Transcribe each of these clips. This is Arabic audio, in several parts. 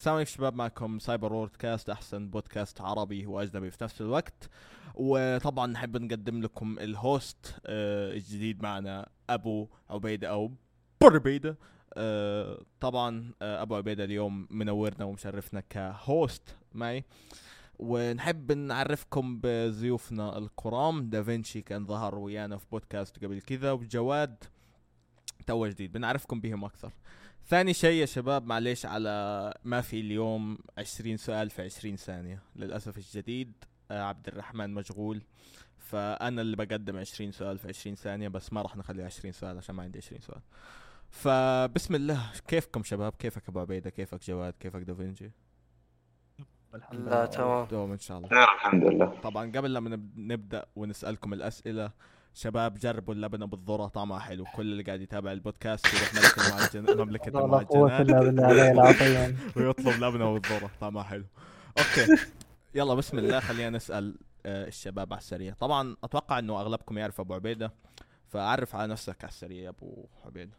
السلام عليكم شباب معكم Cyber Word Cast أحسن بودكاست عربي واجنبي في نفس الوقت. وطبعا نحب نقدم لكم ال host آه، الجديد معنا أبو عبيدة أو بربيده آه، طبعا آه، أبو عبيدة اليوم منورنا ومشرفنا ك host معي. ونحب نعرفكم بضيوفنا الكرام. دافنشي كان ظهر ويانا في بودكاست قبل كذا وجواد تو جديد. بنعرفكم بهم أكثر. ثاني شيء يا شباب معليش على ما في اليوم عشرين سؤال في عشرين ثانية. للأسف الشديد آه، عبد الرحمن مشغول فأنا اللي بقدم عشرين سؤال في عشرين ثانية بس ما راح نخلي عشرين سؤال عشان ما عندي عشرين سؤال. فبسم الله كيفكم شباب؟ كيفك أبو عبيدة؟ كيفك جواد؟ كيفك دافنجي الحمد لله تمام. دوم إن شاء الله. خير الحمد لله. طبعا قبل لما نب- نبدأ ونسألكم الأسئلة شباب جربوا اللبنة بالذرة طعمها حلو. كل اللي قاعد يتابع البودكاست يروح ملك المعجن مملكة المعجنات. ويطلب لبنة بالذرة طعمها حلو. أوكي. يلا بسم الله. خلينا نسأل آه، الشباب على السريع. طبعا أتوقع إنه أغلبكم يعرف أبو عبيدة فعرف على نفسك على السريع يا أبو عبيدة.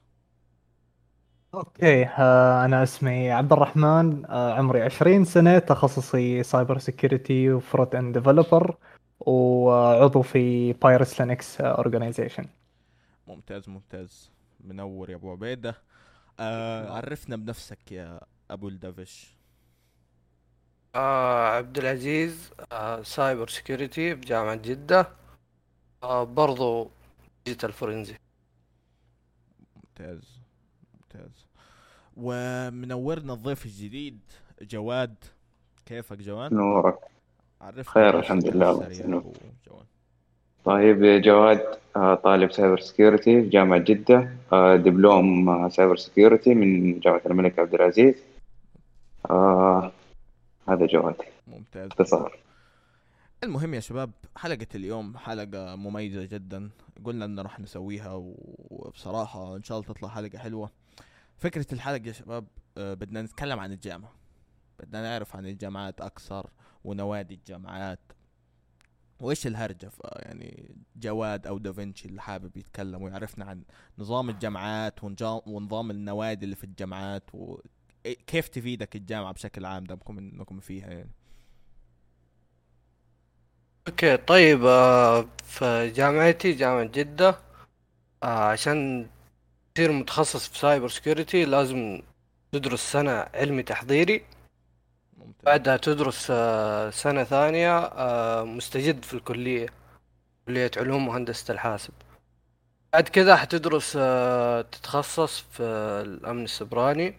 أوكي آه، أنا اسمي عبد الرحمن آه، عمري 20 سنة تخصصي cyber security و front end developer وعضو في بايرس Linux organization ممتاز ممتاز. منور يا أبو عبيدة. آه عرفنا بنفسك يا أبو الدفش آه عبد العزيز آه cyber security بجامعة جدة. آه برضو digital forensics ممتاز ممتاز. ومنورنا الضيف الجديد جواد. كيفك جواد؟ نورك عرفنا خير الحمد لله، طيب جواد آه، طالب cyber security في جامعة جدة. آه، دبلوم آه، cyber security من جامعة الملك عبد العزيز. آه، هذا جواد. ممتاز. باختصار المهم يا شباب حلقة اليوم حلقة مميزة جدا. قلنا إن راح نسويها وبصراحة إن شاء الله تطلع حلقة حلوة. فكرة الحلقة يا شباب بدنا نتكلم عن الجامعة. بدنا نعرف عن الجامعات أكثر. ونوادي الجامعات. وإيش الهرجة ف- يعني جواد أو دافنشي اللي حابب يتكلم ويعرفنا عن نظام الجامعات ونظام النوادي اللي في الجامعات وكيف تفيدك الجامعة بشكل عام دامكم انكم فيها يعني؟ أوكي طيب آه في جامعتي جامعة جدة. آه عشان تصير متخصص في cyber security لازم تدرس سنة علمي تحضيري. بعدها تدرس آه سنة ثانية آه مستجد في الكلية كلية علوم وهندسة الحاسب. بعد كذا حتدرس آه تتخصص في الأمن السبراني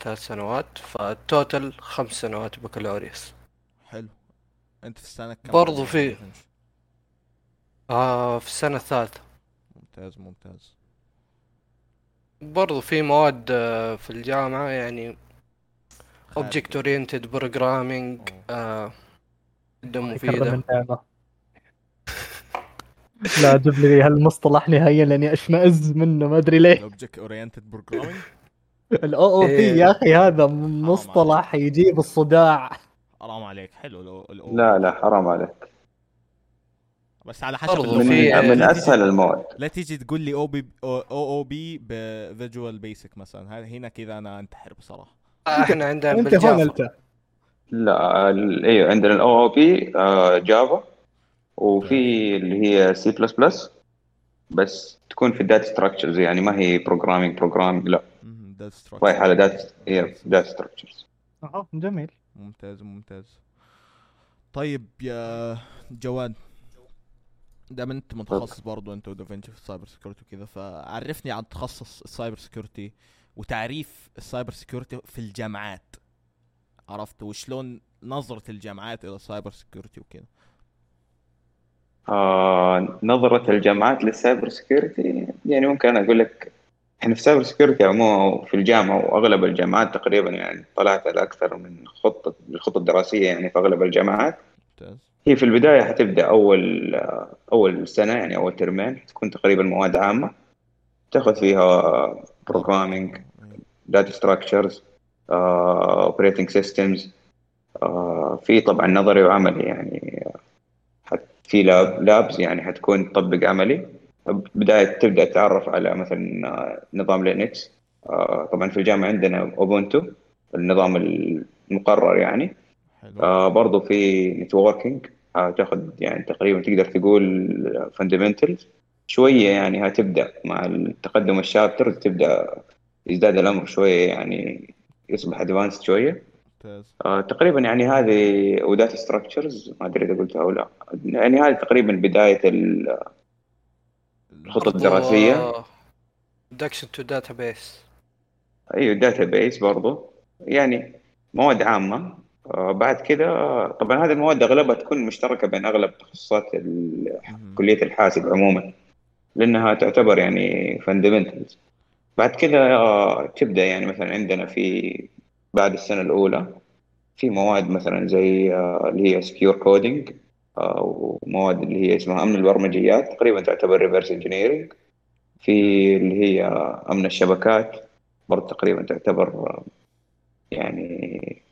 ثلاث سنوات فال total خمس سنوات بكالوريوس. حلو. أنت في السنة كم؟ برضو في-؟ آه في السنة الثالثة. ممتاز ممتاز. برضو في مواد في الجامعة يعني Programming أوه. آه جدا النعمة لا جيب لي هالمصطلح نهائيا لأني اشمئز منه ما أدري ليه. ال object oriented programming ال OOP إيه. يا أخي هذا مصطلح يجيب الصداع. حرام عليك. حلو. لو الأو لا لا حرام عليك. بس على حسب. من, من أسهل المواد. لا تيجي تقول لي أو بي أو أو بي بفيجوال بيسك مثلا. هنا كذا أنا أنتحر بصراحة. آه إحنا عندنا أنت هون أنت. لا ال- أيوه عندنا الاو أو بي جافا وفي اللي هي سي بلس بلس بس تكون في الداتا ستراكشرز يعني ما هي بروجرامينج بروجرامينج لا. رايح على data data structures أها، جميل. ممتاز ممتاز. طيب يا جواد دام أنت متخصص برضو أنت ودافنشي في ال cyber security وكذا فعرفني عن تخصص ال cyber security وتعريف ال cyber security في الجامعات. عرفت؟ وشلون نظرة الجامعات إلى ال cyber security وكذا آه نظرة الجامعات لل cyber security يعني ممكن أقول لك إحنا في ال cyber security عموما في الجامعة وأغلب الجامعات تقريبا يعني طلعت على أكثر من خطة الخطة الدراسية يعني في أغلب الجامعات. هي في البداية حتبدأ أول أول سنة يعني أول ترمين تكون تقريبا مواد عامة تاخذ فيها programming data structures operating systems في طبعا نظري وعملي يعني في lab labs يعني حتكون تطبق عملي. بداية تبدأ تتعرف على مثلا آه، نظام Linux طبعا في الجامعة عندنا Ubuntu النظام المقرر يعني. حلو. آه برضو في networking آه تاخذ يعني تقريبا تقدر تقول fundamentals شوية يعني هتبدأ مع التقدم ال chapter تبدأ يزداد الأمر شوية يعني يصبح advanced شوية. ممتاز. آه تقريبا يعني هذه و data structures ما أدري إذا قلتها أو لا. يعني هذه تقريبا بداية ال- الخطط الدراسية. introduction to database أيوه database برضو. يعني مواد عامة. آه بعد كده طبعا هذه المواد أغلبها تكون مشتركة بين أغلب تخصصات. كلية الحاسب عموما لأنها تعتبر يعني fundamentals بعد كده آه، تبدأ يعني مثلا عندنا في بعد السنة الأولى في مواد مثلا زي آه، اللي هي secure coding ومواد اللي هي اسمها أمن البرمجيات تقريبا تعتبر reverse engineering في اللي هي أمن الشبكات برضه تقريبا تعتبر آه، يعني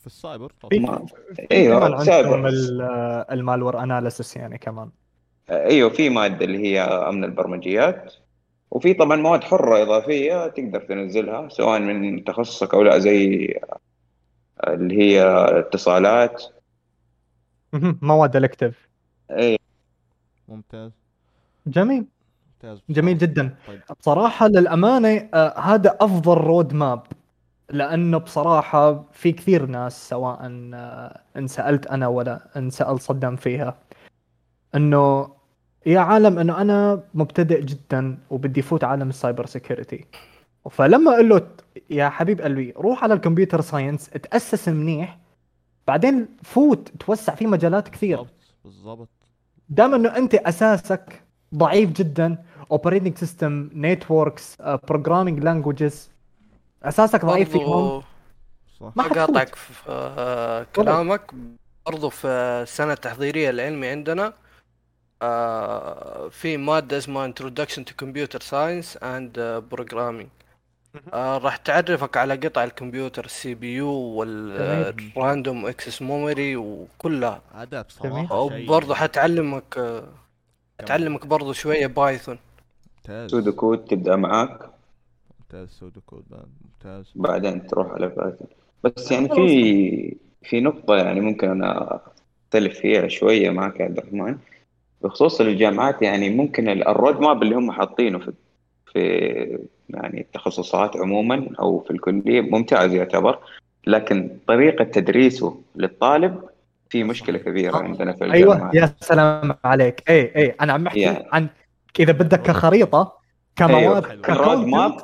في السايبر في ما- أيوه كمان سايبر. عندكم ال- المال malware analysis يعني كمان. أيوه في مادة اللي هي أمن البرمجيات. وفي طبعا مواد حرة إضافية تقدر تنزلها سواء من تخصصك أو لا زي اللي هي اتصالات. مواد الكتف اي ممتاز. جميل. ممتاز جميل جدا. طيب. بصراحة للأمانة آه، هذا أفضل roadmap لأنه بصراحة في كثير ناس سواء آه، إن سألت أنا ولا إن سأل صدام فيها إنه يا عالم إنه أنا مبتدئ جدا وبدي فوت عالم ال cyber security. فلما أقول له يا حبيب قلبي روح على ال computer science تأسس منيح بعدين فوت توسع في مجالات كثير. بالضبط بالضبط. دام إنه أنت أساسك ضعيف جدا operating system networks programming languages أساسك ضعيف فيهم ما حتفوت. اقاطعك في آه، كلامك برضو في السنة التحضيرية العلمي عندنا. في مادة اسمها Introduction to Computer Science and آه، Programming. آه، راح تعرفك على قطع الكمبيوتر ال CPU وال random access memory وكلها. بصراحه شيء. وبرضه حتعلمك آه،. حتعلمك برضه شوية Python ممتاز. pseudo code تبدأ معك ممتاز pseudo code. ممتاز. بعدين تروح على Python بس يعني في في نقطة يعني ممكن أنا أختلف فيها شوية معك يا عبد الرحمن. بخصوص الجامعات يعني ممكن ال- ال road map اللي هم حاطينه في في يعني التخصصات عموما أو في الكلية ممتاز يعتبر لكن طريقة تدريسه للطالب في مشكلة كبيرة عندنا في أيوه الجامعات يا سلام عليك اي اي أنا عم بحكي يعني. عن إذا بدك كخريطة كمواد أيوة. ال road map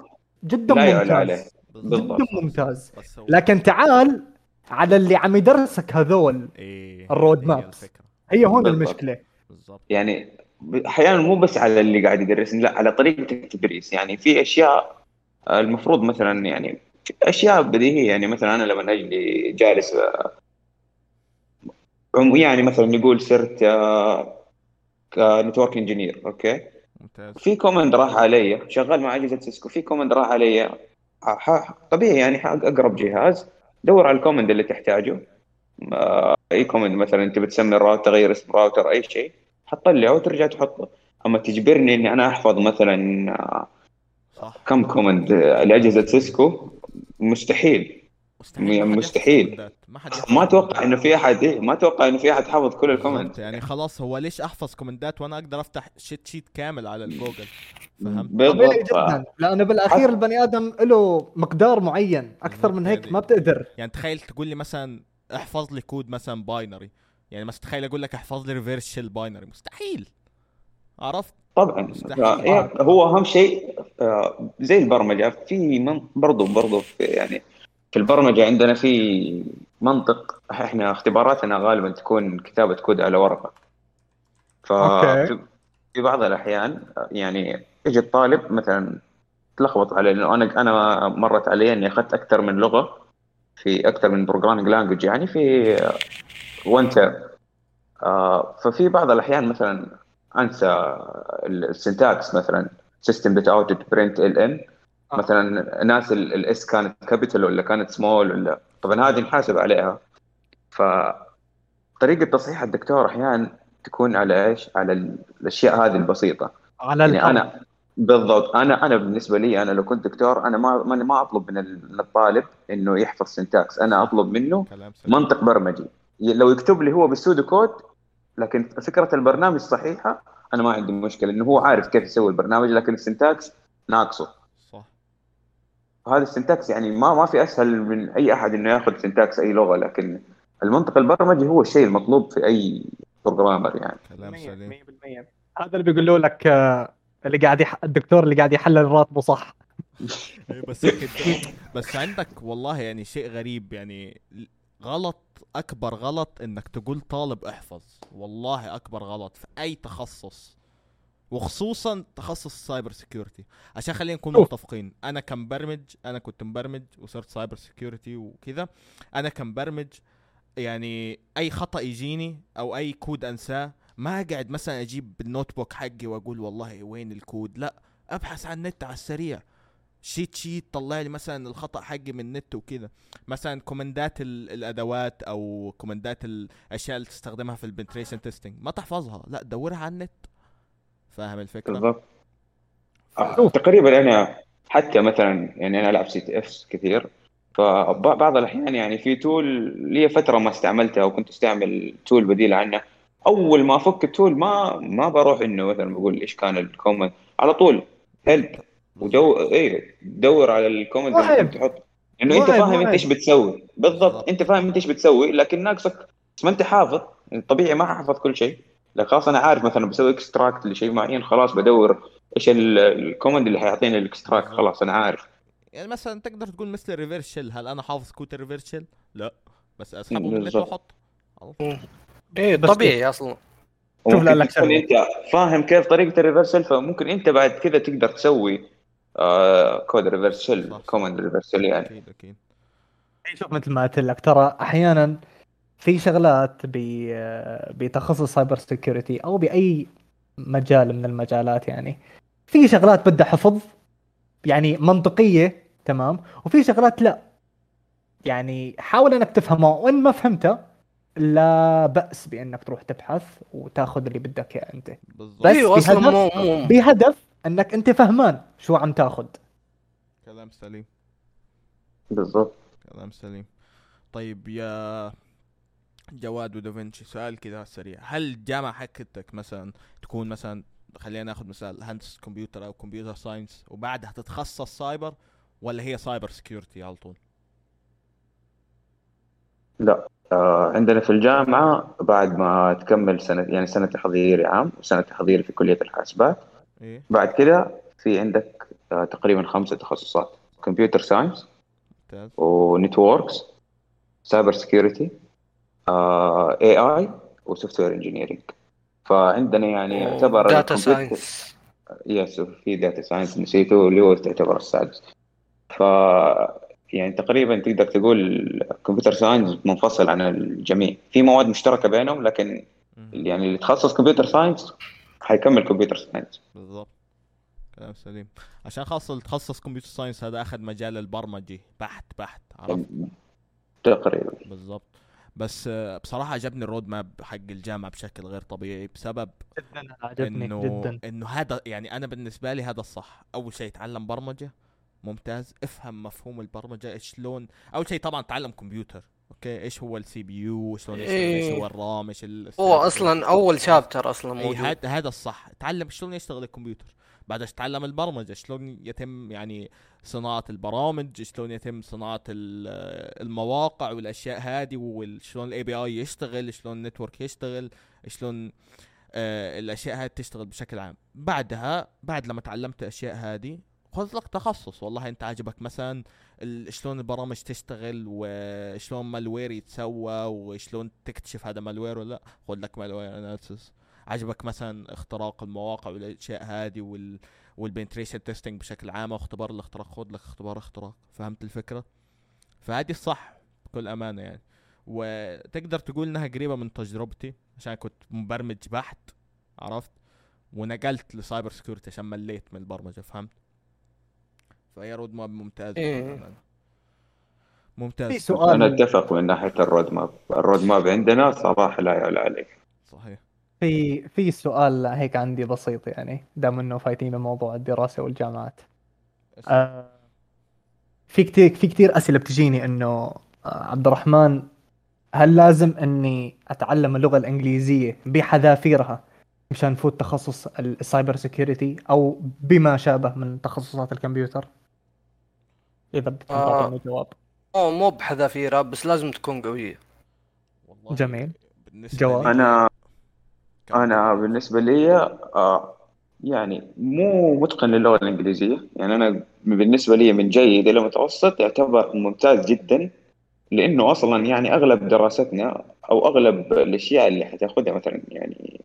جدا ممتاز بالضبط. جدا ممتاز لكن تعال على اللي عم يدرسك هذول إيه، ال road maps. هي هون بالضبط. المشكلة بالضبط. يعني أحيانا مو بس على اللي قاعد يدرس لا على طريقة التدريس. يعني في أشياء المفروض مثلا يعني أشياء بديهية. يعني مثلا أنا لما أجي جالس آه، يعني مثلا نقول صرت ك network engineer أوكي؟ ممتاز. في command راح علي شغال مع أجهزة Cisco في command راح علي طبيعي. يعني حق أقرب جهاز. دور على ال command اللي تحتاجه. آه، أي command مثلا انت بتسمي الراوتر تغير اسم راوتر أي شيء. حتطلعه وترجع تحطه أما تجبرني إني أنا أحفظ مثلا صح. كم command آه، لأجهزة Cisco مستحيل. مستحيل. مستحيل. ما أتوقع. إنه في أحد إيه ما أتوقع إنه في أحد حافظ كل ال command بالضبط، يعني خلاص هو ليش أحفظ command ات وأنا أقدر أفتح cheat sheet كامل على الجوجل؟ فهمت؟ طبيعي جدا. لأنه بالأخير البني آدم له مقدار معين أكثر من هيك ما بتقدر. يعني تخيل تقول لي مثلا احفظ لي كود مثلا binary. يعني مثلا تخيل أقول لك احفظ لي reverse shell binary مستحيل. عرفت؟ طبعا. مستحيل. آه، إيه، هو أهم شيء آه، زي البرمجة. في من برضو برضو في يعني في البرمجة عندنا في منطق إحنا اختباراتنا غالبا تكون كتابة كود على ورقة. ففي في بعض الأحيان يعني يجي الطالب مثلا تلخبط عليه. لأنه أنا أنا مرت علي إني أخذت أكثر من لغة في أكثر من programming language يعني في one term ففي بعض الأحيان مثلا أنسى ال syntax مثلا system dot out print ln آه. مثلا ناسي ال S كانت capital ولا كانت سمول ولا طبعا هذه نحاسب عليها فطريقة تصحيح الدكتور أحيانا تكون على إيش؟ على ال- الأشياء هذه البسيطة على يعني. أنا بالضبط أنا أنا بالنسبة لي أنا لو كنت دكتور أنا ما ما ما أطلب من ال- من الطالب إنه يحفظ syntax أنا أطلب منه كلام سليم منطق برمجي لو يكتب لي هو بال pseudo code لكن فكرة البرنامج صحيحة أنا ما عندي مشكلة إنه هو عارف كيف يسوي البرنامج لكن ال syntax ناقصه. صح. هذا ال syntax يعني ما ما في أسهل من أي أحد إنه يأخذ syntax أي لغة لكن المنطق البرمجي هو الشيء المطلوب في أي programmer يعني. كلام سليم. 100% هذا اللي بيقولوا لك آه، اللي قاعد يح... الدكتور اللي قاعد يحلل راتبه صح. إيه بس بس عندك والله يعني شيء غريب يعني. غلط أكبر غلط إنك تقول طالب احفظ. والله أكبر غلط في أي تخصص وخصوصا تخصص ال cyber security عشان خلينا نكون. متفقين أنا كمبرمج أنا كنت مبرمج وصرت cyber security وكذا. أنا كمبرمج يعني أي خطأ يجيني أو أي كود أنساه ما أقعد مثلا أجيب بال notebook حقي وأقول والله وين الكود؟ لا أبحث عن النت على السريع. cheat sheet طلع لي مثلا الخطأ حقي من النت وكذا مثلا command ات ال- الأدوات أو command ات الأشياء اللي تستخدمها في ال penetration testing ما تحفظها. لا دورها على النت. فاهم الفكرة؟ بالضبط. آه، تقريبا أنا حتى مثلا يعني أنا ألعب CTF كثير. فبعض الأحيان يعني في tool لي فترة ما استعملتها وكنت أستعمل tool بديل عنها أول ما أفك ال tool ما ما بروح إنه مثلا بقول إيش كان ال command على طول help ودو إيه دور على ال command اللي واعب. كنت تحط انه أنت فاهم انت. إيش بتسوي بالضبط. أنت فاهم انت إيش بتسوي لكن ناقصك بس ما أنت حافظ طبيعي ما حافظ كل شيء لكن خلاص أنا عارف مثلا بسوي extract لشيء معين خلاص بدور إيش ال- ال command اللي حيعطيني ال extract. خلاص أنا عارف يعني مثلا تقدر تقول مثل ال reverse shell هل أنا حافظ كود الريفيرس شيل لا بس أسحبه من النت. وأحطه. إيه بس طبيعي أصلا شوف شغلة. أنت فاهم كيف طريقة ال reverse shell فممكن أنت بعد كذا تقدر تسوي آه code reverse shell. command reverse shell يعني. أكيد أكيد. شوف مثل ما قلت لك ترى أحيانا في شغلات ب- بتخصص cyber security أو بأي مجال من المجالات يعني. في شغلات بدها حفظ يعني منطقية تمام؟ وفي شغلات لا. يعني حاول إنك تفهمها وإن ما فهمتها لا بأس بإنك تروح تبحث وتاخذ اللي بدك اياه أنت. بالضبط. بس أصلا بهدف- بهدف أنك أنت فهمان شو عم تأخذ. كلام سليم. بالضبط. كلام سليم. طيب يا جواد ودافنشي سؤال كذا سريع. هل الجامعة حقتك مثلا تكون مثلا خلينا ناخذ مثال هندسة كمبيوتر أو computer science وبعدها تتخصص سايبر ولا هي cyber security على طول؟ لا آه عندنا في الجامعة بعد ما تكمل سنة يعني سنة تحضيري عام وسنة تحضيري في كلية الحاسبات إيه. بعد كذا في عندك آه تقريبا خمسة تخصصات. computer science و networks cyber security AI و software engineering فعندنا يعني يعتبر data science yes في data science نسيته اللي هو تعتبر السادس. ف يعني تقريبا تقدر تقول ال computer science منفصل عن الجميع. في مواد مشتركة بينهم لكن. يعني اللي تخصص computer science حيكمل computer science. بالضبط. كلام سليم. عشان خاصة اللي تخصص computer science هذا أخذ مجال البرمجي بحت بحت عرفت؟ تقريبا. بالضبط. بس آه، بصراحة عجبني ال road map حق الجامعة بشكل غير طبيعي بسبب جدا عجبني إنه جدا. إنه هذا يعني أنا بالنسبة لي هذا الصح. أول شيء تعلم برمجة ممتاز. افهم مفهوم البرمجة شلون أول شيء طبعا تعلم كمبيوتر. okay إيش هو ال CPU شلون يشتغل إيش إيه. هو ال RAM؟ إيش هو أصلا أول chapter أصلا اي موجود. هذا هذا الصح. تعلم شلون يشتغل الكمبيوتر. بعدش تتعلم البرمجة؟ شلون يتم يعني صناعة البرامج؟ شلون يتم صناعة ال- المواقع والأشياء هذه؟ وشلون ال API يشتغل؟ شلون ال network يشتغل؟ شلون آه الأشياء هذه تشتغل بشكل عام. بعدها بعد لما تعلمت الأشياء هذه خذ لك تخصص. والله إنت عجبك مثلا ال- شلون البرامج تشتغل وشلون malware يتسوى وشلون تكتشف هذا malware ولا. لا خذ لك malware analysis عجبك مثلا اختراق المواقع والأشياء هذه وال وال penetration testing بشكل عام أو اختبار الاختراق؟ خذ لك اختبار اختراق. فهمت الفكرة؟ فهذه الصح بكل أمانة يعني. وتقدر تقول إنها قريبة من تجربتي عشان كنت مبرمج بحت عرفت؟ ونقلت ل cyber security عشان مليت من البرمجة. فهمت؟ فهي road map ممتازة إيه. ممتاز في سؤال. أنا أتفق من ناحية ال road map ال road map عندنا صراحة لا يعلى عليه. صحيح. في في سؤال هيك عندي بسيط يعني دام إنه فايتين موضوع الدراسة والجامعات. آه في كتير في كتير أسئلة بتجيني إنه آه عبد الرحمن هل لازم إني أتعلم اللغة الإنجليزية بحذافيرها مشان فوت تخصص ال cyber security أو بما شابه من تخصصات الكمبيوتر؟ إذا بتقدر آه. جواب أو مو بحذافيرها بس لازم تكون قوية والله جميل. بالنسبة جواب. لي- أنا. أنا بالنسبة لي آه يعني مو متقن للغة الإنجليزية يعني أنا بالنسبة لي من جيد إلى متوسط يعتبر ممتاز جدا لأنه أصلا يعني أغلب دراستنا أو أغلب الأشياء اللي حتاخذها مثلا يعني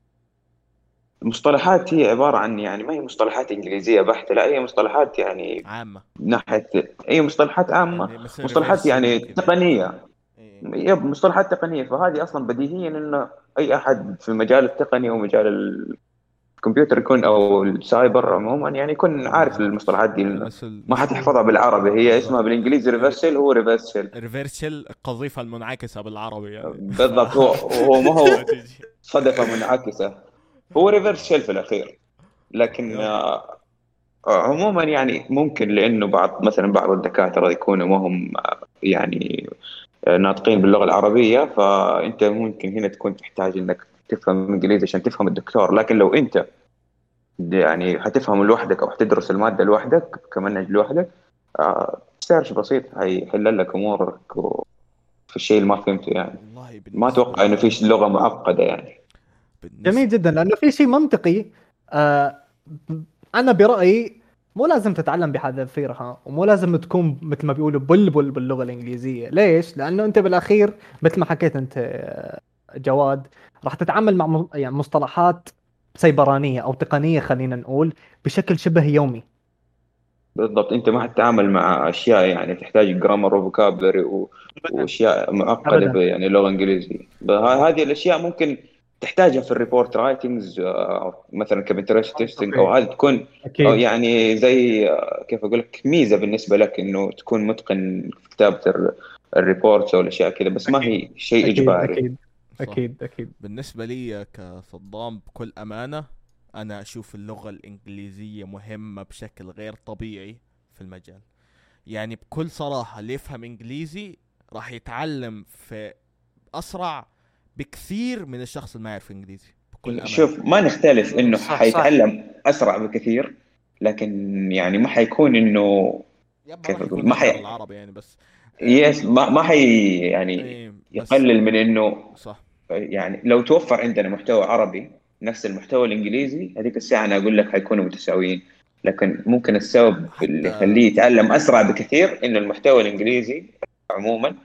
المصطلحات هي عبارة عن يعني ما هي مصطلحات إنجليزية بحتة لا هي مصطلحات يعني عامة. من ناحية هي مصطلحات عامة. يعني مصطلحات يعني. تقنية. إيه. yep مصطلحات تقنية. فهذه أصلا بديهيا إنه أي أحد في المجال التقني ومجال الكمبيوتر يكون أو السايبر عموما يعني يكون عارف المصطلحات دي. ما حتحفظها بالعربي. هي اسمها بالإنجليزي reverse shell هو reverse shell reverse shell القذيفة المنعكسة بالعربي يعني. بالضبط هو هو ما هو صدفة منعكسة. هو reverse shell في الأخير. لكن آه، آه، عموما يعني ممكن لأنه بعض مثلا بعض الدكاترة يكونوا ما هم آه، يعني آه، ناطقين باللغة العربية فأنت ممكن هنا تكون تحتاج إنك تفهم إنجليزي عشان تفهم الدكتور. لكن لو أنت يعني حتفهم لوحدك أو حتدرس المادة لوحدك كمنهج لوحدك آه، سيرش بسيط. هيحل لك أمورك و- في الشيء اللي ما فهمته يعني. ما أتوقع إنه في لغة معقدة يعني. بالنسبة- جميل جدا لأنه في شيء منطقي آه أنا برأيي مو لازم تتعلم بحذافيرها ومو لازم تكون مثل ما بيقولوا بلبل باللغة الإنجليزية. ليش؟ لأنه أنت بالأخير مثل ما حكيت أنت آه، جواد راح تتعامل مع يعني مصطلحات سيبرانية أو تقنية خلينا نقول بشكل شبه يومي. بالضبط أنت ما حتتعامل مع أشياء يعني تحتاج جرامر وفوكابلري. وأشياء معقده يعني لغة إنجليزية. هذه الأشياء ممكن تحتاجها في ال report writings مثلا ك penetration testing أو هذه تكون أو أكيد يعني زي آه، كيف أقول لك ميزة بالنسبة لك إنه تكون متقن في كتابة الر- ال reports أو الأشياء كذا بس ما هي شيء أكيد إجباري. أكيد. أكيد أكيد. بالنسبة لي كصدام بكل أمانة أنا أشوف اللغة الإنجليزية مهمة بشكل غير طبيعي في المجال. يعني بكل صراحة اللي يفهم إنجليزي راح يتعلم في أسرع بكثير من الشخص اللي ما يعرف إنجليزي بكل شوف ما نختلف إنه صح، صح. حيتعلم أسرع بكثير لكن يعني ما حيكون إنه كيف؟ يكون ما حي- العربي يعني بس. يس ما ما حي يعني إيه يقلل من إنه صح. يعني لو توفر عندنا محتوى عربي نفس المحتوى الإنجليزي هذيك الساعة أنا أقول لك حيكونوا متساويين. لكن ممكن السبب اللي يخليه يتعلم أسرع بكثير إنه المحتوى الإنجليزي عموما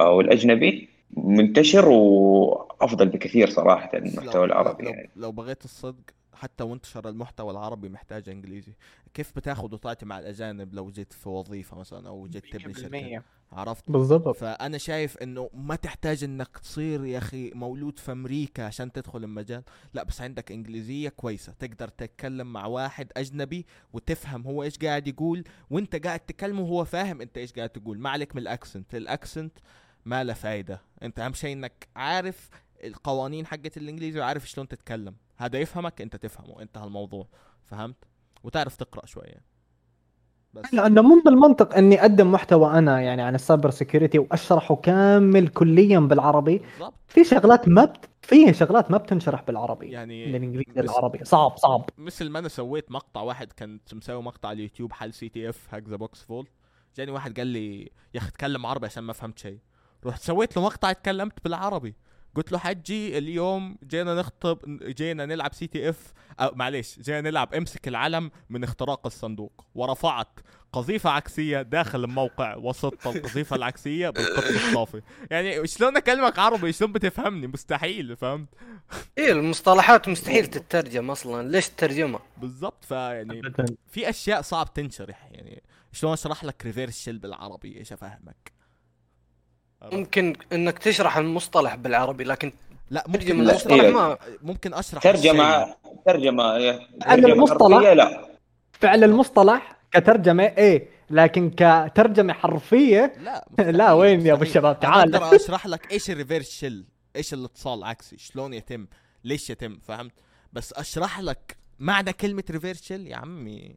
أو الأجنبي منتشر وأفضل بكثير صراحة المحتوى لو- العربي لو, يعني. لو بغيت الصدق حتى وانتشر المحتوى العربي محتاج إنجليزي. كيف بتاخذ وتعطي مع الأجانب لو جيت في وظيفة مثلا أو جيت تبني شركة؟ عرفت؟ بالضبط. فأنا شايف إنه ما تحتاج إنك تصير يا أخي مولود في أمريكا عشان تدخل المجال. لا بس عندك إنجليزية كويسة. تقدر تتكلم مع واحد أجنبي وتفهم هو إيش قاعد يقول وأنت قاعد تكلمه وهو فاهم أنت إيش قاعد تقول. ما عليك من ال accent. ال accent ما له فايدة. انت أهم شيء إنك عارف القوانين حقت الإنجليزي وعارف شلون تتكلم. هذا يفهمك انت تفهمه انتهى الموضوع. فهمت؟ وتعرف تقرأ شوية. بس. لأنه مو بالمنطق إني أقدم محتوى أنا يعني عن ال cyber security وأشرحه كامل كليا بالعربي بالضبط. في شغلات ما بت... في شغلات ما بتنشرح بالعربي يعني بالإنجليزي بس- العربي. صعب صعب. مثل ما أنا سويت مقطع واحد كنت مسوي مقطع على اليوتيوب حل CTF Hack The Box full. جاني واحد قال لي يا أخي اتكلم عربي عشان ما فهمت شيء. رحت سويت له مقطع اتكلمت بالعربي. قلت له حجي اليوم جينا نخطب جينا نلعب CTF أو معليش جينا نلعب امسك العلم من اختراق الصندوق. ورفعت قذيفة عكسية داخل الموقع وسط القذيفة العكسية بالقط الصافي. يعني شلون أكلمك عربي؟ شلون بتفهمني؟ مستحيل فهمت؟ إيه المصطلحات مستحيل تترجم أصلا. ليش تترجمها؟ بالضبط فيعني. في أشياء صعب تنشرح. يعني شلون أشرح لك ريفيرس شيل بالعربي؟ إيش أفهمك؟ ممكن إنك تشرح المصطلح بالعربي لكن لا ممكن لا، أشرح إيه. ما ممكن أشرح ترجمه. ترجمة عن ترجمة المصطلح. لا فعل المصطلح كترجمة إيه لكن كترجمة حرفية لا لا وين يا أبو. الشباب تعال أقدر أشرح لك إيش ال reverse shell إيش الاتصال عكسي شلون يتم ليش يتم فهمت بس أشرح لك معنى كلمة reverse shell يا عمي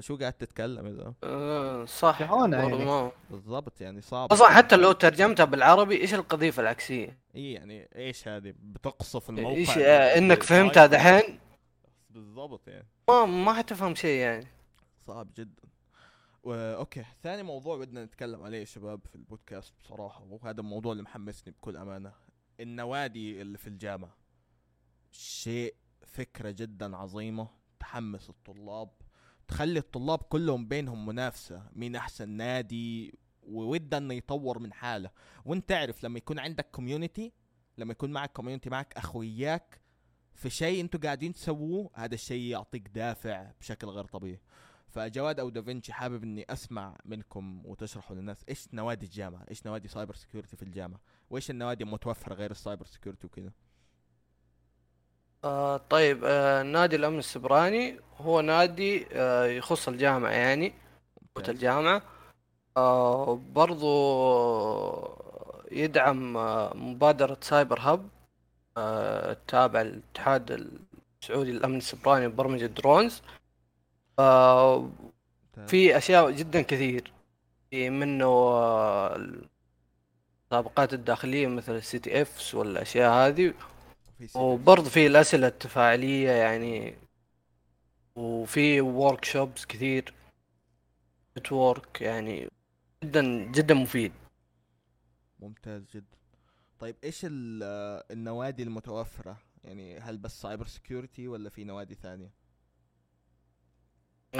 شو قاعد تتكلم إذا؟ آه، صح. يعني؟ بالضبط يعني صعب. أصلا حتى لو ترجمتها بالعربي إيش القذيفة العكسية؟ اي يعني إيش هذه؟ بتقصف الموقع. إيش آه، إنك فهمتها دحين؟ بالضبط يعني. ما ما حتفهم شيء يعني. صعب جدا. و... okay. ثاني موضوع بدنا نتكلم عليه يا شباب في البودكاست بصراحة وهذا الموضوع اللي محمسني بكل أمانة. النوادي اللي في الجامعة. شيء فكرة جدا عظيمة تحمس الطلاب تخلي الطلاب كلهم بينهم منافسة مين أحسن نادي ووده إنه يطور من حاله. وإنت تعرف لما يكون عندك community لما يكون معك community معك أخوياك في شيء إنتوا قاعدين تسووه هذا الشيء يعطيك دافع بشكل غير طبيعي. فجواد أو دافنشي حابب إني أسمع منكم وتشرحوا للناس إيش نوادي الجامعة إيش نوادي cyber security في الجامعة وإيش النوادي المتوفرة غير ال cyber security وكذا آه طيب آه نادي الأمن السيبراني هو نادي آه يخص الجامعة يعني قوة الجامعة. آه برضو يدعم آه مبادرة سايبر هب آه تابع الاتحاد السعودي للأمن السيبراني وبرمجة drones. آه في أشياء جدا كثير. منه آه، المسابقات الداخلية مثل ال CTFs والأشياء هذه. في سي- وبرضه في الأسئلة التفاعلية يعني وفي workshops كثير network يعني جدا جدا مفيد. ممتاز جدا. طيب إيش آه، النوادي المتوفرة؟ يعني هل بس cyber security ولا في نوادي ثانية؟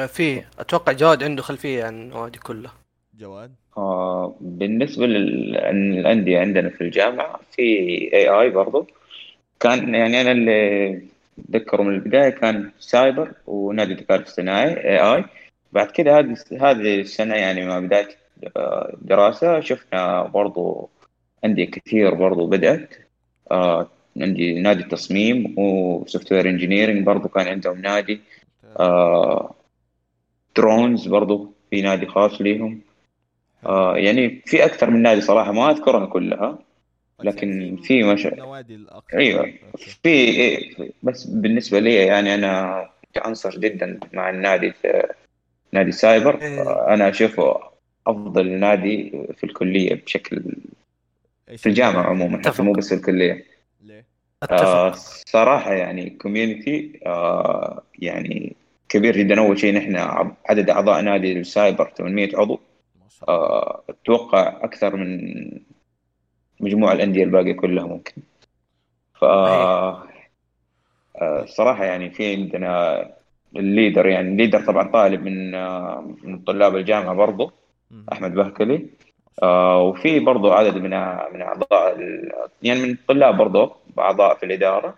في. أتوقع جواد عنده خلفية عن النوادي كلها. جواد؟ آه، بالنسبة للأندية عندنا في الجامعة في AI برضو. كان يعني أنا اللي أتذكره من البداية كان سايبر ونادي الذكاء الاصطناعي AI بعد كده هذه هذه السنة يعني مع بداية آه، دراسة شفنا برضو أندية كثير برضو بدأت. آه، عندي نادي تصميم و software engineering برضو كان عندهم نادي. ممتاز. آه، drones برضو في نادي خاص ليهم. آه يعني في أكثر من نادي صراحة ما اذكرها كلها. لكن في مشا- نوادي الاكثر أيوه. okay. في إيه، بس بالنسبة لي يعني أنا عنصر جدا مع النادي في نادي سايبر. إيه. آه، أنا أشوفه أفضل نادي في الكلية بشكل في الجامعة عموما حتى أتفق. مو بس في الكلية. ليه؟ آه اتفق صراحة يعني community آه يعني كبير جدا. أول شيء نحن عدد أعضاء نادي السايبر 800 عضو. آه، أتوقع أكثر من مجموع الأندية الباقية كلها ممكن. ف آه، صراحة يعني في عندنا ال leader يعني ال leader طبعا طالب من آه، من طلاب الجامعة برضه. أحمد بهكلي. آه، وفي برضه عدد من من أعضاء يعني من الطلاب برضه أعضاء في الإدارة.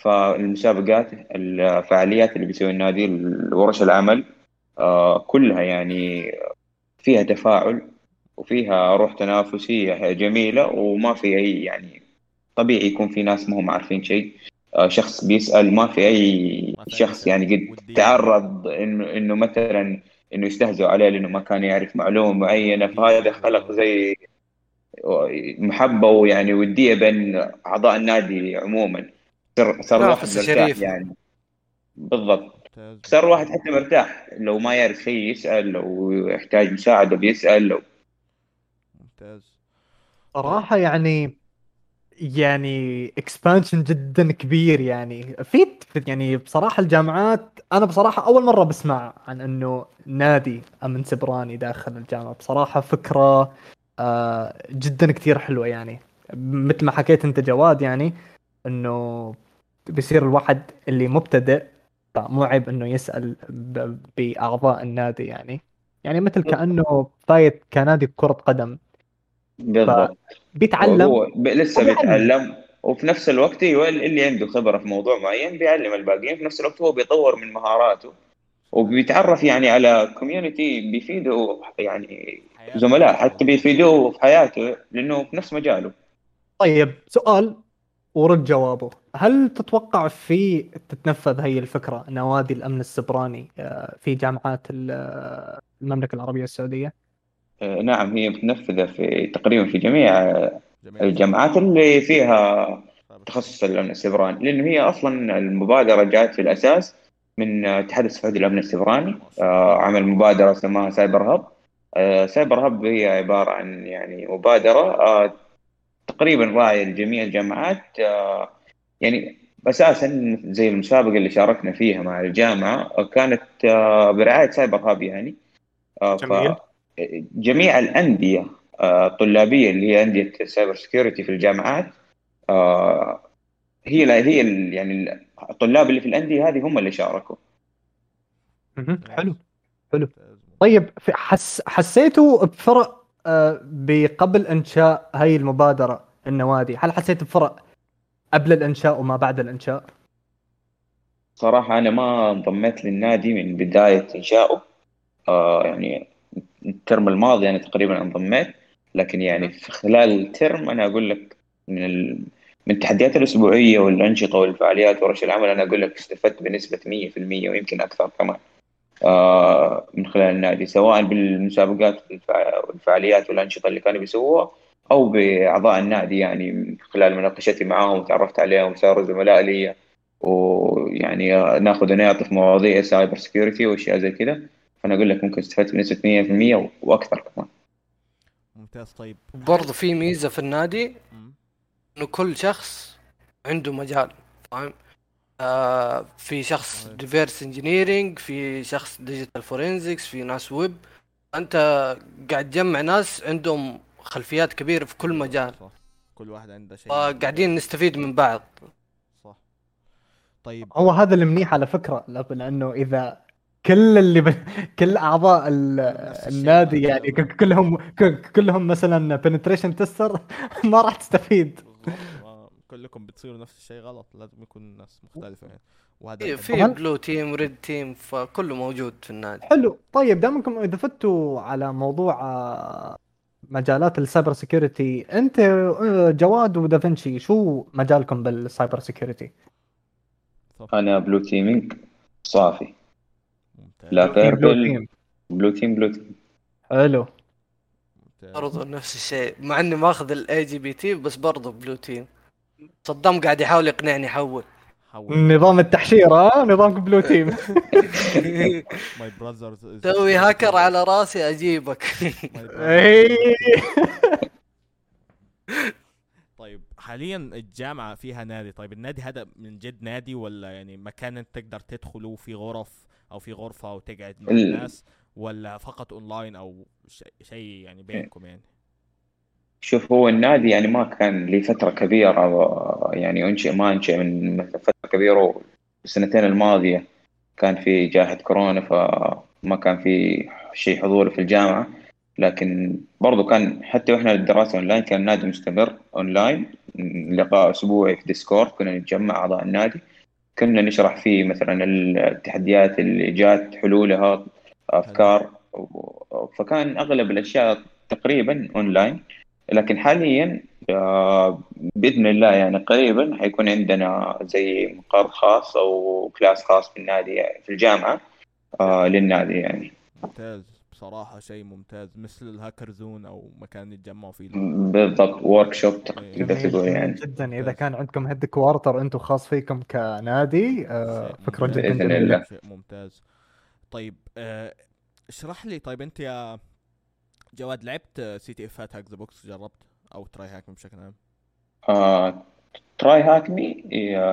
فالمسابقات الفعاليات اللي بيسوي النادي ورش العمل آه، كلها يعني فيها تفاعل وفيها روح تنافسية جميلة وما في أي يعني طبيعي يكون في ناس ما هم عارفين شيء. آه، شخص بيسأل ما في أي شخص يعني قد. تعرض إنه إنه مثلا إنه يستهزئوا عليه لأنه ما كان يعرف معلومة معينة. فهذا خلق زي محبة ويعني ودية بين أعضاء النادي عموما. صار منافسة مرتاح. يعني. بالضبط. صار الواحد حتى مرتاح. لو ما يعرف شيء يسأل لو يحتاج مساعدة بيسأل لو ممتاز. صراحة يعني يعني اكسبانشن جدا كبير يعني. في يعني بصراحة الجامعات أنا بصراحة أول مرة بسمع عن إنه نادي أمن سبراني داخل الجامعة. بصراحة فكرة آه، جدا كثير حلوة يعني. مثل ما حكيت أنت جواد يعني إنه بيصير الواحد اللي مبتدئ مو عيب إنه يسأل ب- بأعضاء النادي يعني. يعني مثل كأنه فايت كنادي كرة قدم. بالضبط. بيتعلم. هو ب- لسه. بيتعلم. وفي نفس الوقت أيوه اللي عنده خبرة في موضوع معين بيعلم الباقيين. في نفس الوقت هو بيطور من مهاراته. وبيتعرف يعني على community بيفيده يعني زملاء حتى بيفيدوه في حياته لأنه في نفس مجاله. طيب سؤال ورد جوابه. هل تتوقع في تتنفذ هي الفكرة نوادي الأمن السيبراني آه، في جامعات ال- المملكة العربية السعودية؟ آه، نعم هي متنفذة في تقريبا في جميع جميل. الجامعات اللي فيها تخصص الأمن السيبراني لأنه هي أصلا المبادرة جات في الأساس من الاتحاد السعودي للأمن السيبراني آه، عمل مبادرة سماها سايبر هاب آه، سايبر هاب هي عبارة عن يعني مبادرة آه، تقريبا راعيه لجميع الجامعات آه، يعني أساسا زي المسابقة اللي شاركنا فيها مع الجامعة آه، كانت آه، برعاية سايبر هاب يعني آه، جميل. جميع الأندية آه، الطلابيه اللي هي أندية ال cyber security في الجامعات آه، هي لا هي يعني الطلاب اللي في الأندية هذه هم اللي شاركوا. حلو. حلو. طيب حس حسيتوا بفرق آه، بقبل إنشاء هاي المبادرة النوادي؟ هل حسيت بفرق قبل الإنشاء وما بعد الإنشاء؟ صراحة أنا ما انضميت للنادي من بداية انشائه آه، يعني الترم الماضي أنا تقريبا انضميت لكن يعني في خلال الترم أنا أقول لك من ال... من التحديات الأسبوعية والأنشطة والفعاليات ورش العمل أنا أقول لك استفدت بنسبة 100% ويمكن أكثر كمان. آه، من خلال النادي سواء بالمسابقات والفع- والفعاليات والأنشطة اللي كانوا بيسووها أو بأعضاء النادي يعني من خلال مناقشتي معاهم وتعرفت عليهم صاروا زملاء لي ويعني ناخذ ونعطي في مواضيع cyber security وأشياء زي كذا. فأنا أقول لك ممكن استفدت بنسبة 100% وأكثر كمان. ممتاز طيب. برضو في ميزة في النادي. إنه كل شخص عنده مجال فاهم؟ آه في شخص صحيح. reverse engineering في شخص digital forensics في ناس ويب انت قاعد تجمع ناس عندهم خلفيات كبيرة في كل مجال. صح. كل واحد عنده شيء. قاعدين نستفيد من بعض. صح. طيب. هو هذا المنيح على فكرة لأنه إذا كل اللي ب... كل أعضاء ال... النادي يعني ك- كلهم ك- كلهم مثلا penetration tester ما راح تستفيد. كلكم بتصيروا نفس الشيء غلط لازم يكون ناس مختلفة يعني. وهذا في. blue team و red team فكله موجود في النادي. حلو. طيب دامكم إذا فتوا على موضوع آه، مجالات ال cyber security أنت آه، جواد ودافنشي شو مجالكم بال cyber security؟ أنا blue teaming صافي. لا blue team، blue purple team. blue team blue team. حلو. برضو نفس الشيء مع إني ماخذ ال eJPT بس برضو blue team. صدام قاعد يحاول يقنعني حول. حول. نظام التحشير ها؟ نظامكم blue team. my brothers سوي هاكر على راسي أجيبك. إيه. طيب حاليا الجامعة فيها نادي. طيب النادي هذا من جد نادي ولا يعني مكان أنت تقدر تدخله في غرف أو في غرفة وتقعد مع ال- الناس ولا فقط اونلاين أو شيء شي يعني بينكم يعني؟ شوف هو النادي يعني ما كان لي فترة كبيرة يعني أنشئ ما أنشئ من فترة كبيرة السنتين الماضية كان في جائحة كورونا فما كان في شيء حضور في الجامعة. لكن برضو كان حتى وإحنا الدراسة أونلاين كان النادي مستمر أونلاين لقاء أسبوعي في Discord كنا نتجمع أعضاء النادي. كنا نشرح فيه مثلا التحديات اللي جات حلولها أفكار فكان أغلب الأشياء تقريبا أونلاين. لكن حاليا آه، بإذن الله يعني قريبا حيكون عندنا زي مقر خاص أو class خاص بالنادي في الجامعة آه، للنادي يعني. ممتاز. بصراحة شيء ممتاز مثل ال hacker zone أو مكان يتجمعوا فيه. بالضبط workshop تقدر جميل تقول يعني. جدا. إذا كان عندكم headquarter أنتم خاص فيكم كنادي آه، شيء فكرة ممتاز. جدا بإذن جميلة. الله. شيء ممتاز. طيب آه، اشرح لي طيب أنت يا جواد لعبت CTF ات Hack The Box؟ جربت؟ أو TryHack بشكل عام؟ آه، TryHackMe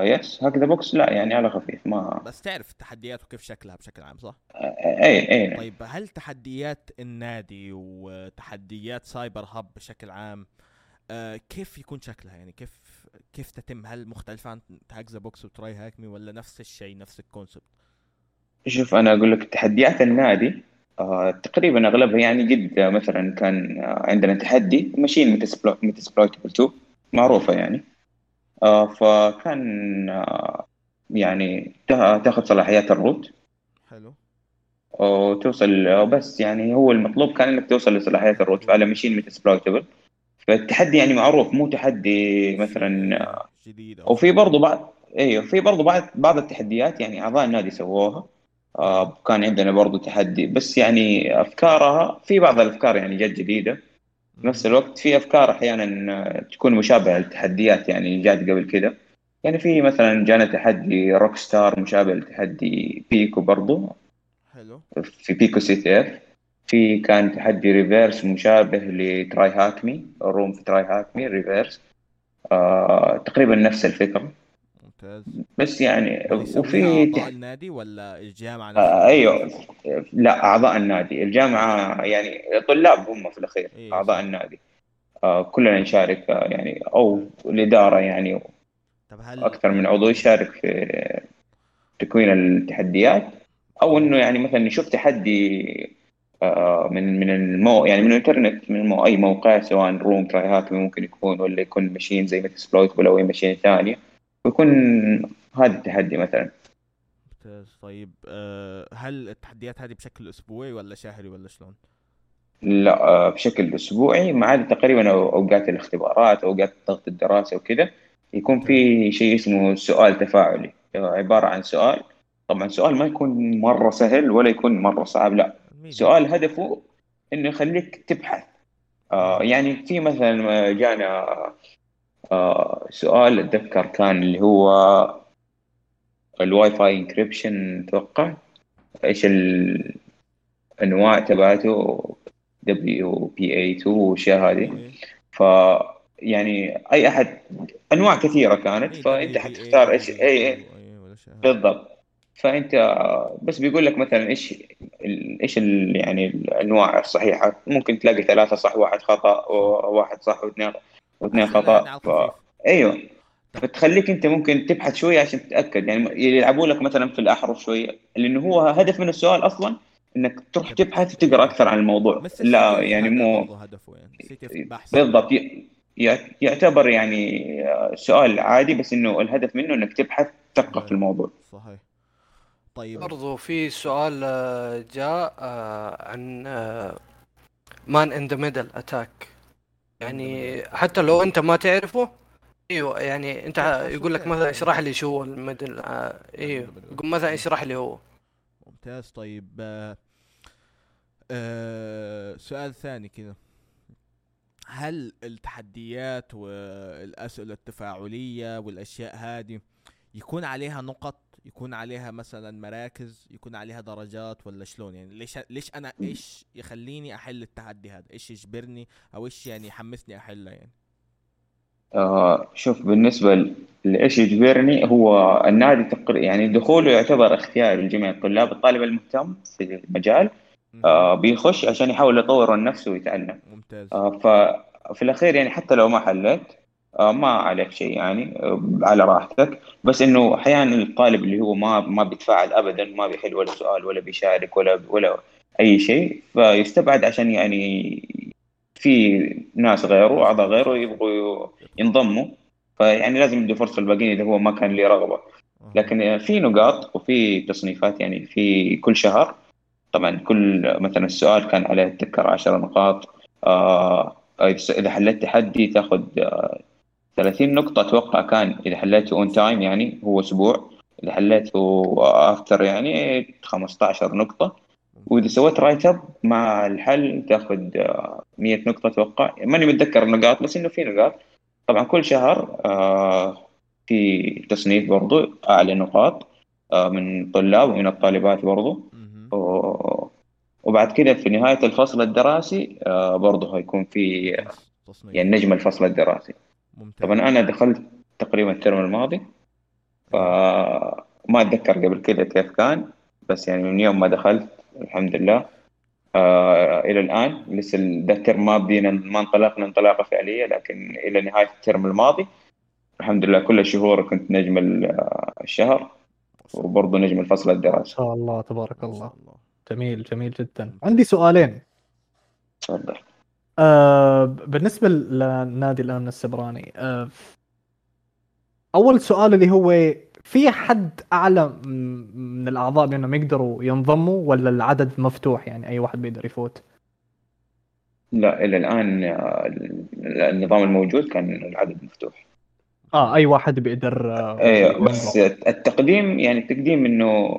yes Hack The Box لا يعني على خفيف ما بس تعرف التحديات وكيف شكلها بشكل عام صح؟ أي أي. طيب هل تحديات النادي وتحديات CyberHub بشكل عام آه كيف يكون شكلها؟ يعني كيف كيف تتم؟ هل مختلفة عن Hack The Box و TryHackMe ولا نفس الشيء نفس ال concept؟ شوف أنا أقول لك تحديات النادي آه، تقريبا أغلبها يعني آه، مثلا كان عندنا تحدي machine Metasploitable 2 معروفة يعني. فكان آه، يعني تأ- تأخذ صلاحيات ال root حلو. وتوصل آه، بس يعني هو المطلوب كان إنك توصل لصلاحيات ال root على machine Metasploitable فالتحدي يعني معروف مو تحدي مثلا آه، جديد أو وفي برضه بعض أيوه في برضه بعض بعض التحديات يعني أعضاء النادي سووها. آه كان عندنا برضه تحدي بس يعني أفكارها في بعض الأفكار يعني جد جديدة. في نفس الوقت في أفكار أحيانا تكون مشابهة للتحديات يعني جات قبل كده. يعني في مثلا جانا تحدي rockstar مشابه لتحدي pico برضو. حلو. في picoCTF. في كان تحدي reverse مشابه ل TryHackMe room في TryHackMe reverse آه تقريبا نفس الفكرة. ممتاز بس يعني وفي أعضاء. النادي ولا الجامعة آه؟ أيوه لا أعضاء النادي الجامعة يعني طلاب هم في الأخير إيه، أعضاء. النادي آه كلنا نشارك آه يعني أو الإدارة يعني طب هل أكثر من عضو يشارك في تكوين التحديات أو إنه يعني مثلا نشوف تحدي آه، من من المو يعني من الإنترنت من مو أي موقع سواء room Try ممكن يكون ولا يكون machine زي Metasploit ولا أي machine ثانية ويكون هذا التحدي مثلا. ممتاز. طيب آه، هل التحديات هذه بشكل أسبوعي ولا شهري ولا شلون؟ لا آه، بشكل أسبوعي ما عدا تقريبا أوقات الاختبارات أوقات ضغط الدراسة وكذا يكون في شيء اسمه سؤال تفاعلي. آه، عبارة عن سؤال. طبعا سؤال ما يكون مرة سهل ولا يكون مرة صعب لا. سؤال هدفه إنه يخليك تبحث. آه يعني في مثلا جانا آه سؤال أتذكر كان اللي هو ال Wi-Fi encryption أتوقع. إيش الانواع تبعته؟ WPA 2 والأشياء هذه. إيه. ف يعني أي أحد أنواع كثيرة كانت إيه، فأنت WPA حتختار إيش اي. بالضبط. فأنت بس بيقول لك مثلا إيش إيش يعني الأنواع الصحيحة. ممكن تلاقي ثلاثة صح واحد خطأ وواحد صح واثنين واثنين خطأ. ف... أيوه. فتخليك أنت ممكن تبحث شوية عشان تتأكد. يعني يلعبوا لك مثلا في الأحرف شوية لأنه هو هدف من السؤال أصلا إنك تروح تبحث وتقرأ أكثر عن الموضوع. لا يعني مو هدفه يعني بالضبط. ي- ي- يعتبر يعني سؤال عادي بس إنه الهدف منه إنك تبحث تثقف في الموضوع. صحيح. طيب. برضو في سؤال آه، جاء آه، عن man in the middle attack يعني حتى لو انت ما تعرفه أيوه يعني انت يقول لك. مثلا اشرح لي شو هو ال middle آه، أيوه يقول مثلا اشرح لي هو. ممتاز. طيب آه آه سؤال ثاني كذا هل التحديات والأسئلة التفاعلية والأشياء هذه يكون عليها نقط يكون عليها مثلا مراكز يكون عليها درجات ولا شلون؟ يعني ليش ليش أنا إيش يخليني أحل التحدي هذا؟ إيش يجبرني أو إيش يعني يحمسني أحله يعني؟ آه شوف بالنسبة لإيش يجبرني هو النادي تقريبا يعني دخوله يعتبر اختياري لجميع الطلاب. الطالب المهتم في المجال آه بيخش عشان يحاول يطور من نفسه ويتعلم. ممتاز. آه ففي الأخير يعني حتى لو ما حليت ما عليك شيء يعني آه على راحتك. بس إنه أحيانا الطالب اللي هو ما ما بيتفاعل أبدا ما بيحل ولا سؤال ولا بيشارك ولا ولا أي شيء فيستبعد عشان يعني في ناس غيره أعضاء غيره يبغوا ينضموا. فيعني لازم يدوا فرصة للباقيين إذا هو ما كان ليه رغبة. آه. لكن في نقاط وفي تصنيفات يعني في كل شهر طبعا كل مثلا السؤال كان عليه اتذكر 10 نقاط آه إذا حليت تحدي تاخذ آه 30 نقطة أتوقع كان إذا حليته on time يعني هو أسبوع. إذا حليته after يعني 15 نقطة. وإذا سويت write up مع الحل تأخذ آه 100 نقطة أتوقع. ماني متذكر النقاط بس إنه في نقاط. طبعا كل شهر آه في تصنيف برضو أعلى نقاط آه من طلاب ومن الطالبات برضو. وبعد كده في نهاية الفصل الدراسي آه، برضه هيكون في يعني نجم الفصل الدراسي. ممتاز. طبعا أنا دخلت تقريبا الترم الماضي فما أتذكر قبل كده كيف كان بس يعني من يوم ما دخلت الحمد لله آه إلى الآن لسه ده الترم ما بدينا ما انطلقنا انطلاقة فعلية لكن إلى نهاية الترم الماضي الحمد لله كل الشهور كنت نجم آه، الشهر وبرضه نجم الفصل ما الدراسي شاء الله تبارك ما الله. جميل جميل جدا. عندي سؤالين. تفضل. آه بالنسبة لنادي الأمن السبراني آه أول سؤال اللي هو في حد أعلى م- من الأعضاء بأنهم يقدروا ينضموا ولا العدد مفتوح يعني أي واحد بيقدر يفوت؟ لا إلى الآن آه، النظام الموجود كان العدد مفتوح آه أي واحد بيقدر أيوه. بس التقديم يعني التقديم إنه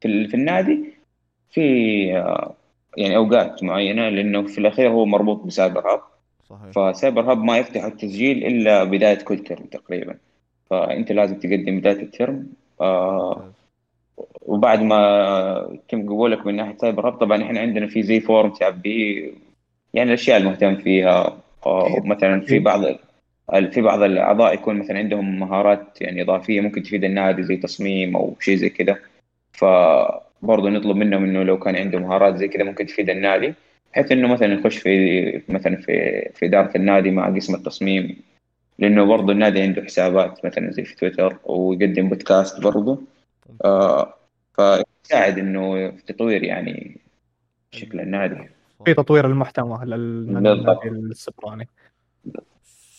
في, في النادي في يعني أوقات معينة لأنه في الأخير هو مربوط بسابقات صحيح. ف CyberHub ما يفتح التسجيل إلا بداية كل ترم تقريبا. فأنت لازم تقدم بداية الترم. آه ممتاز. وبعد ما يتم قبولك من ناحية CyberHub طبعا إحنا عندنا في زي form تعبيه يعني الأشياء المهتم فيها. آه، مثلا في بعض في بعض الأعضاء يكون مثلا عندهم مهارات يعني إضافية ممكن تفيد النادي زي تصميم أو شيء زي كذا فبرضه نطلب منهم إنه لو كان عنده مهارات زي كذا ممكن تفيد النادي بحيث إنه مثلا يخش في مثلا في في إدارة النادي مع قسم التصميم لأنه برضه النادي عنده حسابات مثلا زي في تويتر ويقدم بودكاست برضه آه فيساعد إنه في تطوير يعني شكل النادي. في تطوير المحتوى لل- من بالضبط. النادي السبراني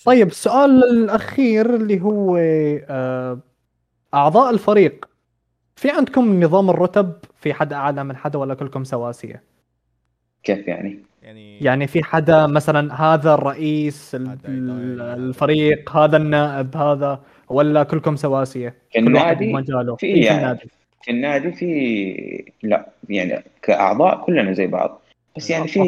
طيب السؤال الأخير اللي هو آه، أعضاء الفريق في عندكم نظام الرتب؟ في حد أعلى من حدا ولا كلكم سواسية؟ كيف يعني؟ يعني يعني في حدا مثلا هذا الرئيس هذا- الفريق هذا النائب هذا ولا كلكم سواسية؟ في النادي بمجاله. في إيه، في يعني النادي. في النادي في لا يعني كأعضاء كلنا زي بعض. بس يعني في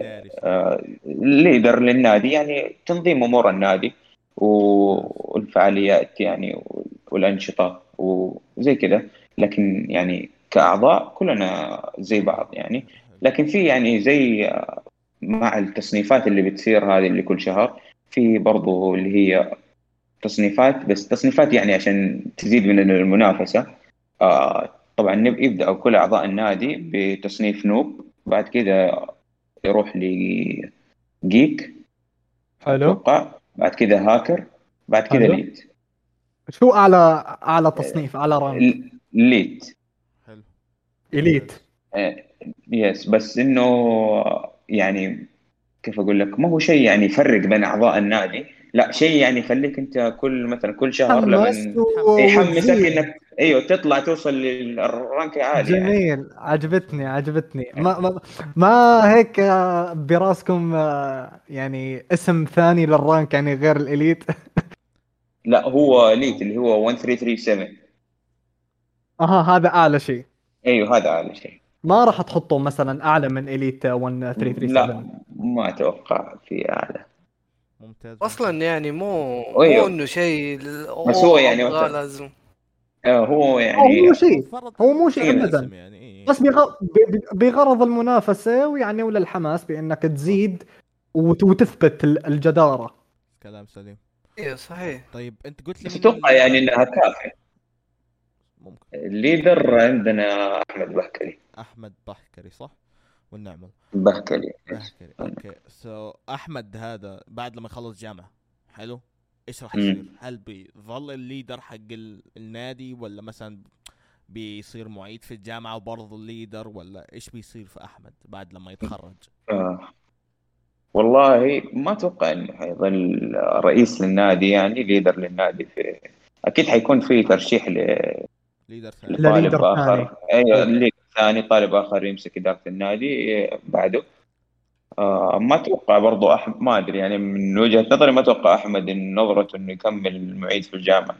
دارس. آه، ليدر للنادي يعني تنظيم أمور النادي والفعاليات يعني والأنشطة وزي كذا. لكن يعني كأعضاء كلنا زي بعض يعني. لكن في يعني زي آه، مع التصنيفات اللي بتصير هذه اللي كل شهر في برضو اللي هي تصنيفات بس تصنيفات يعني عشان تزيد من المنافسة. آه طبعا يبدأ كل أعضاء النادي بتصنيف نوب بعد كذا يروح ل geek حلو. أتوقع. بعد كذا هاكر بعد كذا. elite. شو أعلى أعلى تصنيف أعلى rank؟ ل- elite حلو. elite آه، yes بس إنه يعني كيف أقول لك؟ ما هو شيء يعني يفرق بين أعضاء النادي. لا شيء يعني يخليك أنت كل مثلا كل شهر لما يحمسك وتزيد. إنك أيوه تطلع توصل لل rank عالي يعني. جميل. عجبتني عجبتني. ما ما, ما هيك آه، براسكم آه، يعني اسم ثاني للرانك يعني غير الإليت؟ لا هو ليت اللي هو 1337 أها هذا أعلى شيء. أيوه هذا أعلى شيء. ما راح تحطه مثلا أعلى من إليت 1337 لا ما أتوقع في أعلى. ممتاز أصلا يعني مو أيوه. مو إنه شيء بس هو يعني لازم. آه، هو هو يعني مو شيء هو مو شيء ابدا. يعني إيه. بس بغرض المنافسة ويعني وللحماس بأنك تزيد وت- وتثبت ال- الجدارة. كلام سليم. أيوه صحيح. طيب أنت قلت لي بس أتوقع يعني إنها كافية. ممكن. ال leader عندنا أحمد بهكلي أحمد بحكري صح؟ والنعم بهكلي بحكري. okay. so أحمد هذا بعد لما يخلص جامعة. حلو؟ إيش راح. يصير؟ هل بيظل ال leader حق ال- النادي ولا مثلا بيصير معيد في الجامعة وبرضه ال leader ولا إيش بيصير في أحمد بعد لما يتخرج؟ آه. والله ما أتوقع إنه حيظل رئيس للنادي يعني leader للنادي في أكيد حيكون في ترشيح ل- leader ثاني. leader آخر. أيوه leader ثاني طالب آخر يمسك إدارة النادي آه، بعده. آه ما أتوقع برضو احمد ما أدري يعني من وجهة نظري ما أتوقع أحمد إن نظرته إنه يكمل معيد في الجامعة.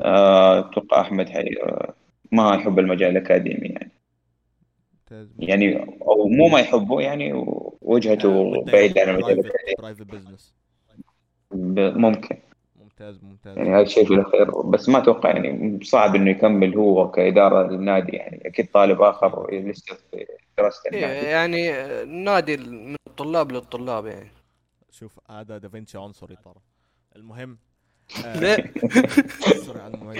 آه، أتوقع أحمد حي... آه، ما يحب المجال الأكاديمي يعني. يعني أو مو ما يحبه يعني وجهته بعيدة عن المجال الأكاديمي. private business ب- ممكن. ممتاز ممتاز. يعني هذا الشيء في الأخير. بس ما أتوقع يعني صعب إنه يكمل هو كإدارة للنادي يعني أكيد طالب آخر لسه في دراسة إيه النادي. يعني نادي من الطلاب للطلاب يعني. شوف هذا دافنشي عنصري ترى. المهم على المهم.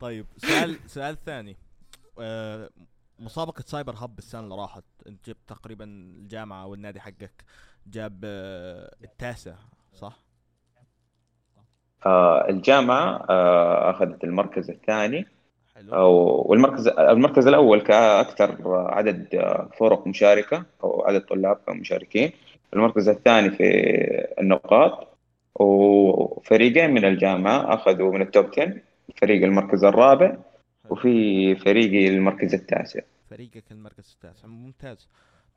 طيب سؤال سؤال ثاني. آه، مسابقة سايبر هاب السنة اللي راحت أنت جبت تقريبا الجامعة والنادي حقك جاب آه، التاسع. صح؟ آه الجامعة آه أخذت المركز الثاني. حلو. أو والمركز المركز الأول كأكثر عدد فرق مشاركة أو عدد طلاب مشاركين. المركز الثاني في النقاط. وفريقين من الجامعة أخذوا من التوب 10 فريق المركز الرابع. وفي فريقي المركز التاسع. فريقك المركز التاسع. ممتاز.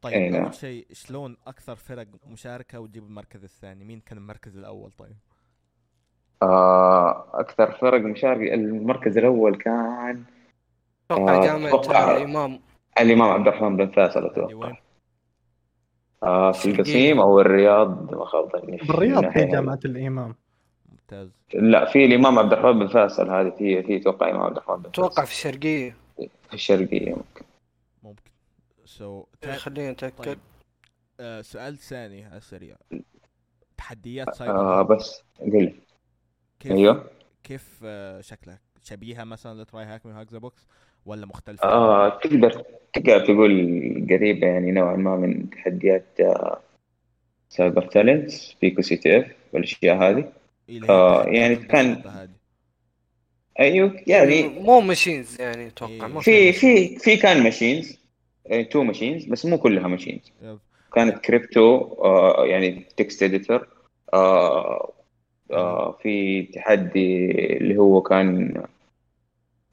طيب نعم. اول شيء شلون أكثر فرق مشاركة وتجيب المركز الثاني؟ مين كان المركز الأول طيب؟ آه، أكثر فرق مشاركة المركز الأول كان أتوقع آه، جامعة أتوقع- الإمام. الإمام عبد الرحمن بن فيصل أتوقع آه في. القصيم أو الرياض ما خاب ظني. بالرياض في جامعة الإمام. ممتاز. لا في الإمام عبد الرحمن بن فيصل هذه في في أتوقع امام عبد الرحمن بن أتوقع فيصل في الشرقية. في الشرقية. سو خلينا نتاكد طيب. آه سؤال ثاني على السريع تحديات سايبر آه Hub. بس قل كيف أيوه كيف آه شكلها شبيهة مثلا ل TryHackMe Hack The Box ولا مختلفة؟ آه تقدر تقدر تقول قريبة يعني نوعا ما من تحديات آه سايبر تالنتس بيكو سي تي إف والأشياء هذه إيه آه، يعني كان- أيوه يعني مو machines يعني أتوقع إيه. في في في كان machines too machines بس مو كلها machines. كانت كريبتو آه يعني text editor آه آه في تحدي اللي هو كان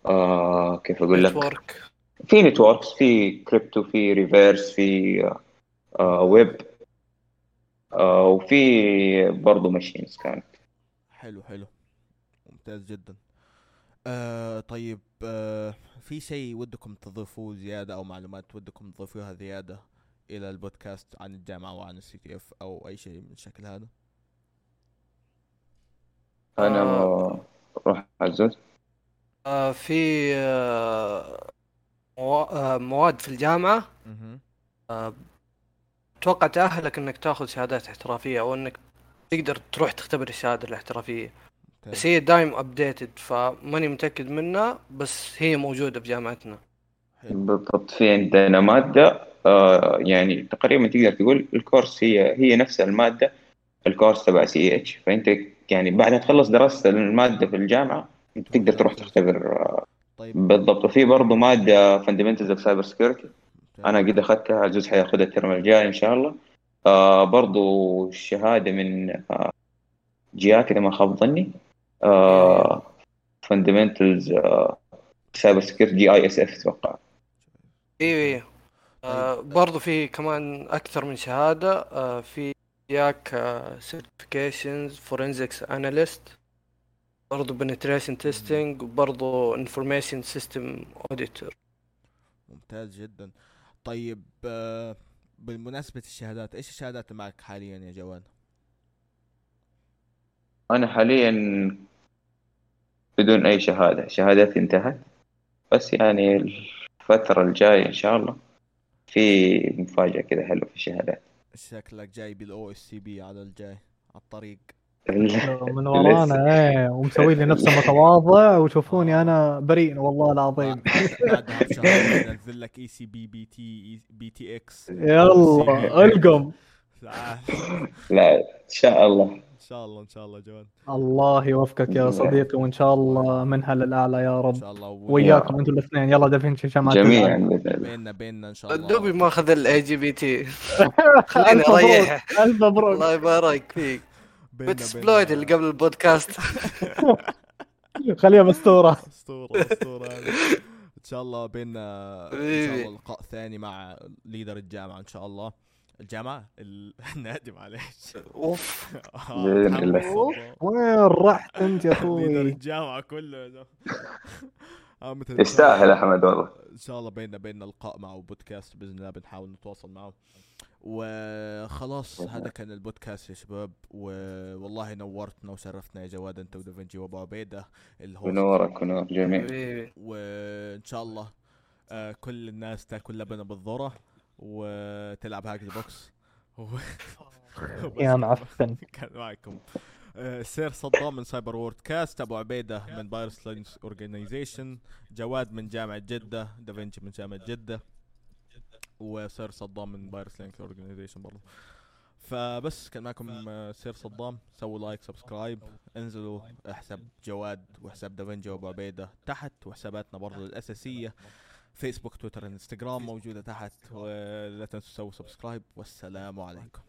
آه كيف أقول لك؟ network في networks في كريبتو في reverse في آه ويب آه وفي برضه machines كانت. حلو حلو. ممتاز جدا. آه طيب. آه في شيء ودكم تضيفوه زيادة أو معلومات ودكم تضيفوها زيادة إلى البودكاست عن الجامعة وعن ال CTF أو أي شيء من الشكل هذا أنا آه. روح عزوز آه في آه آه، مواد في الجامعة مهم. آه، أتوقع تأهلك إنك تاخذ شهادات احترافية أو إنك تقدر تروح تختبر الشهادة الاحترافية بس. هي دايم updated فماني متأكد منها بس هي موجودة في جامعتنا حلو. بالضبط في عندنا مادة آه يعني تقريبا تقدر تقول ال course هي هي نفس المادة ال course تبع CEH فأنت يعني بعد ما تخلص دراسة المادة في الجامعة أنت تقدر تروح تختبر آه، طيب. بالضبط. وفي برضه مادة fundamentals of cyber security. أنا قد أخذتها عزوز حياخذها الترم الجاي إن شاء الله. آه برضو شهادة من آه GIAC إذا ما خاب ظني. fundamentals cyber security GISF أتوقع. أيوه أيوه برضو في كمان أكثر من شهادة آه في GIAC certifications forensics analyst برضو penetration testing وبرضو information system auditor ممتاز جدا. طيب آه بالمناسبة الشهادات إيش الشهادات اللي معك حاليا يا جواد؟ أنا حاليا بدون أي شهادة. شهادتي انتهت. بس يعني الفترة الجاية إن شاء الله في مفاجأة كذا حلوة في الشهادات. شكلك جاي بال OSCP على الجاي على الطريق. من ورانا إيه ومسوي لي نفسه متواضع وشوفوني أنا بريء والله العظيم. بعدها بشهر ننزل لك إي سي بي بي تي بي تي إكس. يلا ألقم. لا إن شاء الله. شاء الله إن شاء الله جواد الله يوفقك يا صديقي وإن شاء الله منها للاعلى يا إن رب. شاء الله وياكم أنتم الاثنين. يلا دافنشي شمعة جميعا. بيننا بيننا إن شاء الله. دوبي ما اخذ الاي جي بي تي خليني ألف مبروك أريح. ألف مبروك. الله يبارك فيك. بتسبلويد اللي قبل البودكاست. خليها مستورة. اسطوره هذه. إن شاء الله بيننا إن شاء. الله لقاء ثاني مع ليدر الجامعة إن شاء الله. الجامعة ال- النادي معليش أوف. آه، الله. وين رحت أنت يا أخوي؟ الجامعة كله. آه، يستاهل أحمد والله. إن شاء الله بيننا بيننا لقاء معه بودكاست بإذن الله بنحاول نتواصل معه. وخلاص هذا كان البودكاست يا شباب. والله نورتنا وشرفتنا يا جواد أنت ودافنجي وأبو عبيدة ال host ونورك ونور جميع حبيبي. وإن شاء الله آه كل الناس تأكل لبنه بالذرة. وتلعب Hack Box. يا معفن كان معكم. آه، سير صدام من Cyber Word Cast أبو عبيدة من بايرس Linux Organization جواد من جامعة جدة دافنشي من جامعة جدة وسير صدام من بايرس Linux Organization برضه فبس كان معكم آه، سير صدام. سووا like subscribe انزلوا حساب جواد وحساب دافنجي وأبو عبيدة تحت وحساباتنا برضه الأساسية. فيسبوك تويتر إنستغرام موجودة تحت ولا تنسوا تسووا سبسكرايب. والسلام عليكم.